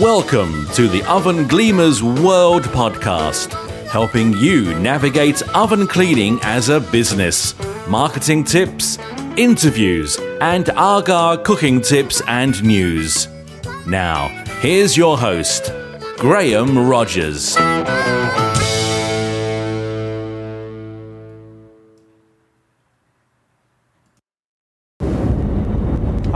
Welcome to the Oven Gleamers World Podcast, helping you navigate oven cleaning as a business, marketing tips, interviews, and AGA cooking tips and news. Now, here's your host, Graham Rogers.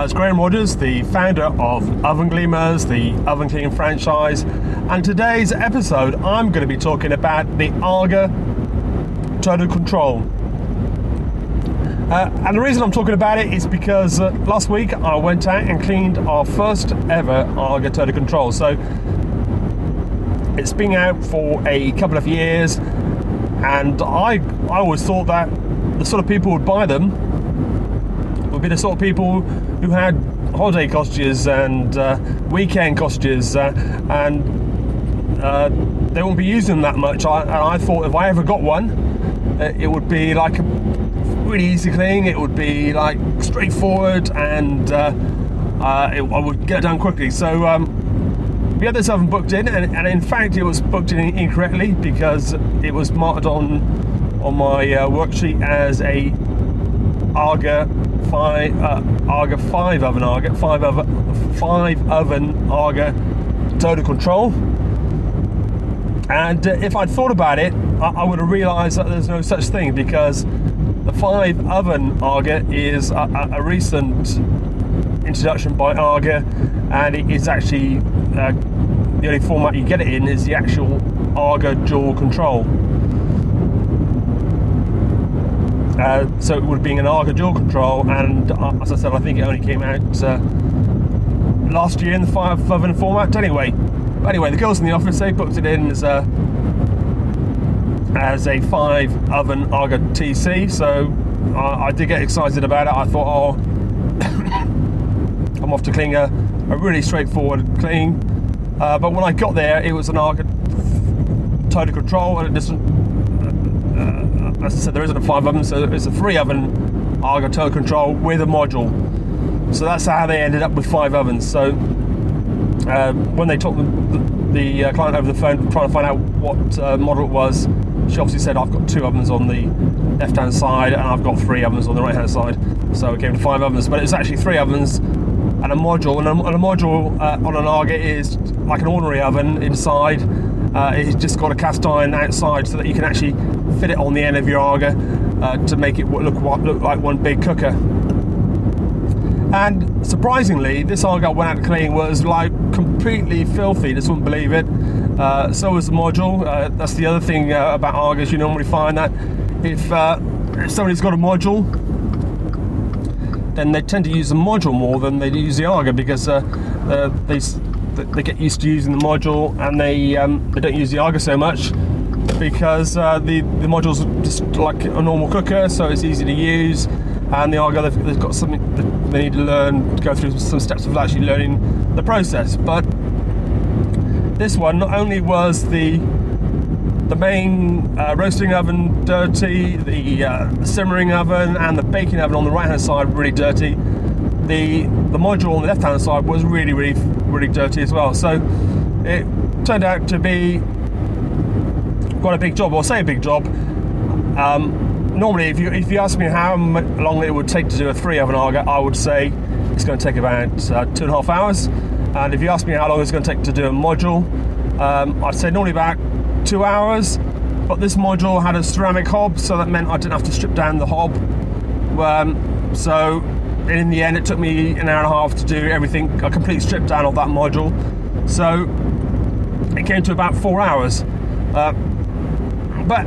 It's Graham Rogers, the founder of Oven Gleamers, the oven cleaning franchise, and today's episode I'm going to be talking about the AGA Total Control. Uh, and the reason I'm talking about it is because uh, last week I went out and cleaned our first ever AGA Total Control. So it's been out for a couple of years, and I I always thought that the sort of people would buy them be the sort of people who had holiday cottages and uh, weekend cottages, uh, and uh, they won't be using them that much. I, and I thought if I ever got one, uh, it would be like a really easy clean. It would be like straightforward, and uh, uh, it, I would get it done quickly. So. Um, we had this oven booked in, and, and, in fact, it was booked in incorrectly because it was marked on on my worksheet as a AGA five uh, AGA five oven AGA five oven five oven AGA total control. And uh, if I'd thought about it, I, I would have realised that there's no such thing because the five oven AGA is a, a, recent introduction by AGA, and it is actually uh, the only format you get it in is the actual AGA dual control. Uh, so it would have been an AGA dual control, and uh, as I said, I think it only came out uh, last year in the five oven format. Anyway, but anyway, the girls in the office they booked it in as a as a five oven AGA TC. So I did get excited about it. I thought, oh, I'm off to clean a, a really straightforward clean. Uh, but when I got there, it was an AGA total control, and it doesn't as I said, there isn't a five oven, so it's a three oven AGA total control with a module. So that's how they ended up with five ovens. So um, when they talked the, the uh, client over the phone trying to find out what uh, model it was, she obviously said I've got two ovens on the left hand side and I've got three ovens on the right hand side. So it came to five ovens, but it's actually three ovens and a module. And a, and a module uh, on an AGA is like an ordinary oven inside. Uh, it's just got a cast iron outside so that you can actually fit it on the end of your AGA uh, to make it look, look like one big cooker. And surprisingly, this AGA went out clean was like completely filthy. Just wouldn't believe it. Uh, so was the module. Uh, that's the other thing uh, about AGAs. You normally find that if, uh, if somebody's got a module, then they tend to use the module more than they use the AGA because uh, uh, they they get used to using the module and they um, they don't use the AGA so much because uh, the the module's just like a normal cooker, so it's easy to use. And the AGA, they've, they've got something they need to learn, to go through some steps of actually learning the process. But this one, not only was the the main uh, roasting oven dirty, the, uh, the simmering oven and the baking oven on the right hand side really dirty. The the module on the left hand side was really really really dirty as well. So it turned out to be quite a big job, or say a big job. Um, normally, if you if you ask me how long it would take to do a three oven AGA, I would say it's going to take about uh, two and a half hours. And if you ask me how long it's going to take to do a module, um, I'd say normally about two hours. But this module had a ceramic hob, so that meant I didn't have to strip down the hob. Um, so in the end, it took me an hour and a half to do everything, a complete strip down of that module. So it came to about four hours. Uh, but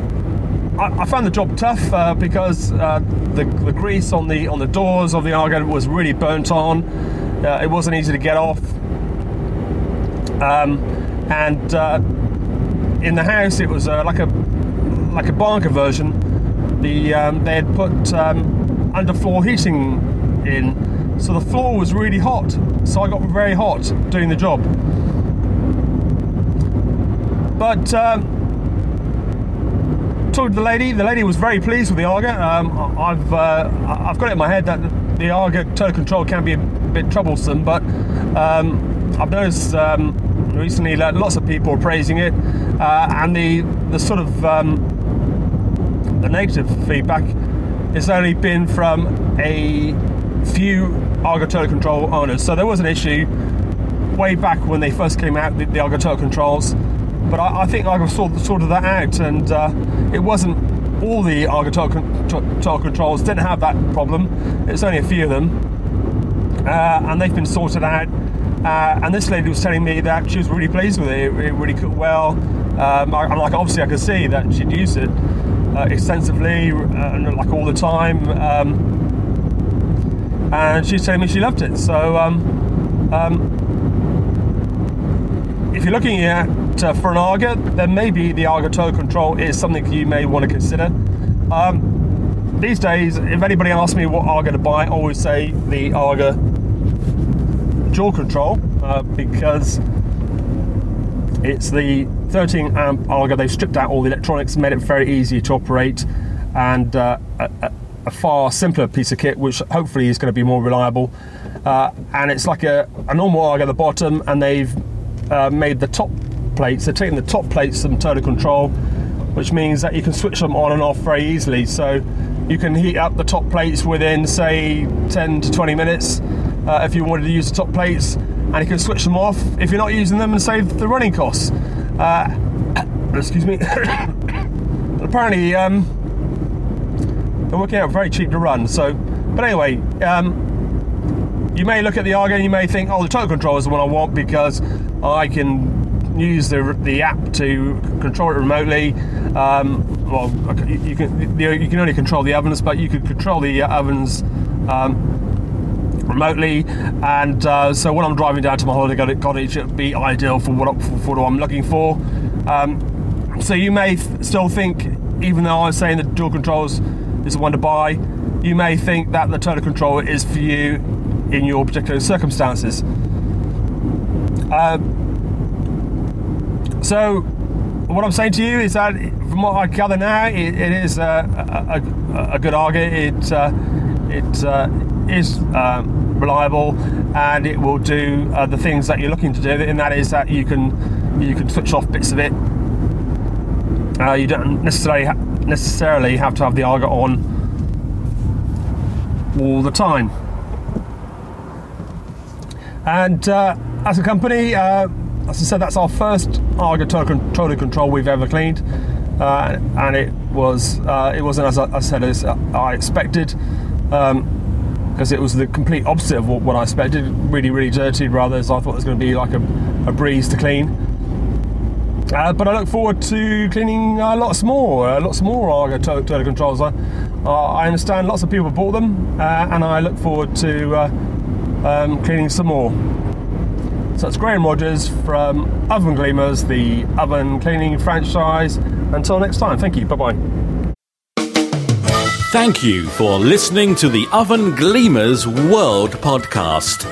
I, I, found the job tough uh, because uh, the, the, grease on the on the doors of the AGA was really burnt on. Uh, it wasn't easy to get off, um, and uh, in the house it was uh, like a like a barn conversion. The um, they had put um, underfloor heating in, so the floor was really hot. So I got very hot doing the job. But um, talked to the lady. The lady was very pleased with the AGA. Um, I've uh, I've got it in my head that the AGA total control can be a bit troublesome, but um, I've noticed um, recently that lots of people are praising it, uh, and the the sort of um, the negative feedback has only been from a few AGA Total Control owners. So there was an issue way back when they first came out, the, the AGA Total Controls, but I, I think AGA sorted, that out, and uh, it wasn't all the AGA Total, Total Controls didn't have that problem. It's only a few of them, uh, and they've been sorted out. Uh, and this lady was telling me that she was really pleased with it. It, it really cooked well. Um, I, like obviously I could see that she'd used it uh, extensively uh, and like all the time. Um, and she's telling me she loved it. So um, um, if you're looking at uh, for an AGA, then maybe the AGA Total Control is something you may want to consider. Um, these days, if anybody asks me what AGA to buy, I always say the AGA Dual Control uh, because it's the 13 amp AGA. They've stripped out all the electronics, made it very easy to operate, and uh, a, far simpler piece of kit, which hopefully is going to be more reliable. Uh, and it's like a, a normal AGA at the bottom, and they've uh, made the top plates. They're taking the top plates from Total Control, which means that you can switch them on and off very easily. So you can heat up the top plates within, say, 10 to 20 minutes uh, if you wanted to use the top plates, and you can switch them off if you're not using them and save the running costs. Uh, excuse me. apparently, um, they're working out very cheap to run. So, but anyway, um, you may look at the AGA and you may think, oh, the total control is the one I want because I can use the, the app to control it remotely. Um, well, you can you can only control the ovens, but you can control the ovens um, remotely. And uh, so when I'm driving down to my holiday cottage, it'd be ideal for what, for what I'm looking for. Um, so you may th- still think, even though I'm saying the dual controls is the one to buy, you may think that the total control is for you in your particular circumstances. Uh, so, what I'm saying to you is that, from what I gather now, it, it is a, a, a, good AGA. It uh, it uh, is um, reliable, and it will do uh, the things that you're looking to do. And that is that you can you can switch off bits of it. Uh, you don't necessarily necessarily have to have the AGA on all the time. And uh, as a company, uh, as I said, that's our first AGA total control we've ever cleaned, uh, and it was uh, it wasn't as I said as I expected, because um, it was the complete opposite of what, what, I expected. Really, really dirty. Rather, as I thought it was going to be like a, a breeze to clean. Uh, but I look forward to cleaning uh, lots more, uh, lots more AGA total controls. I, I understand lots of people bought them, and I look forward to um, cleaning some more. So it's Graham Rogers from Oven Gleamers, the oven cleaning franchise. Until next time, thank you. Bye bye. Thank you for listening to the Oven Gleamers World Podcast.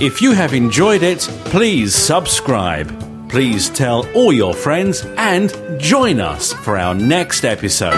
If you have enjoyed it, please subscribe. Please tell all your friends and join us for our next episode.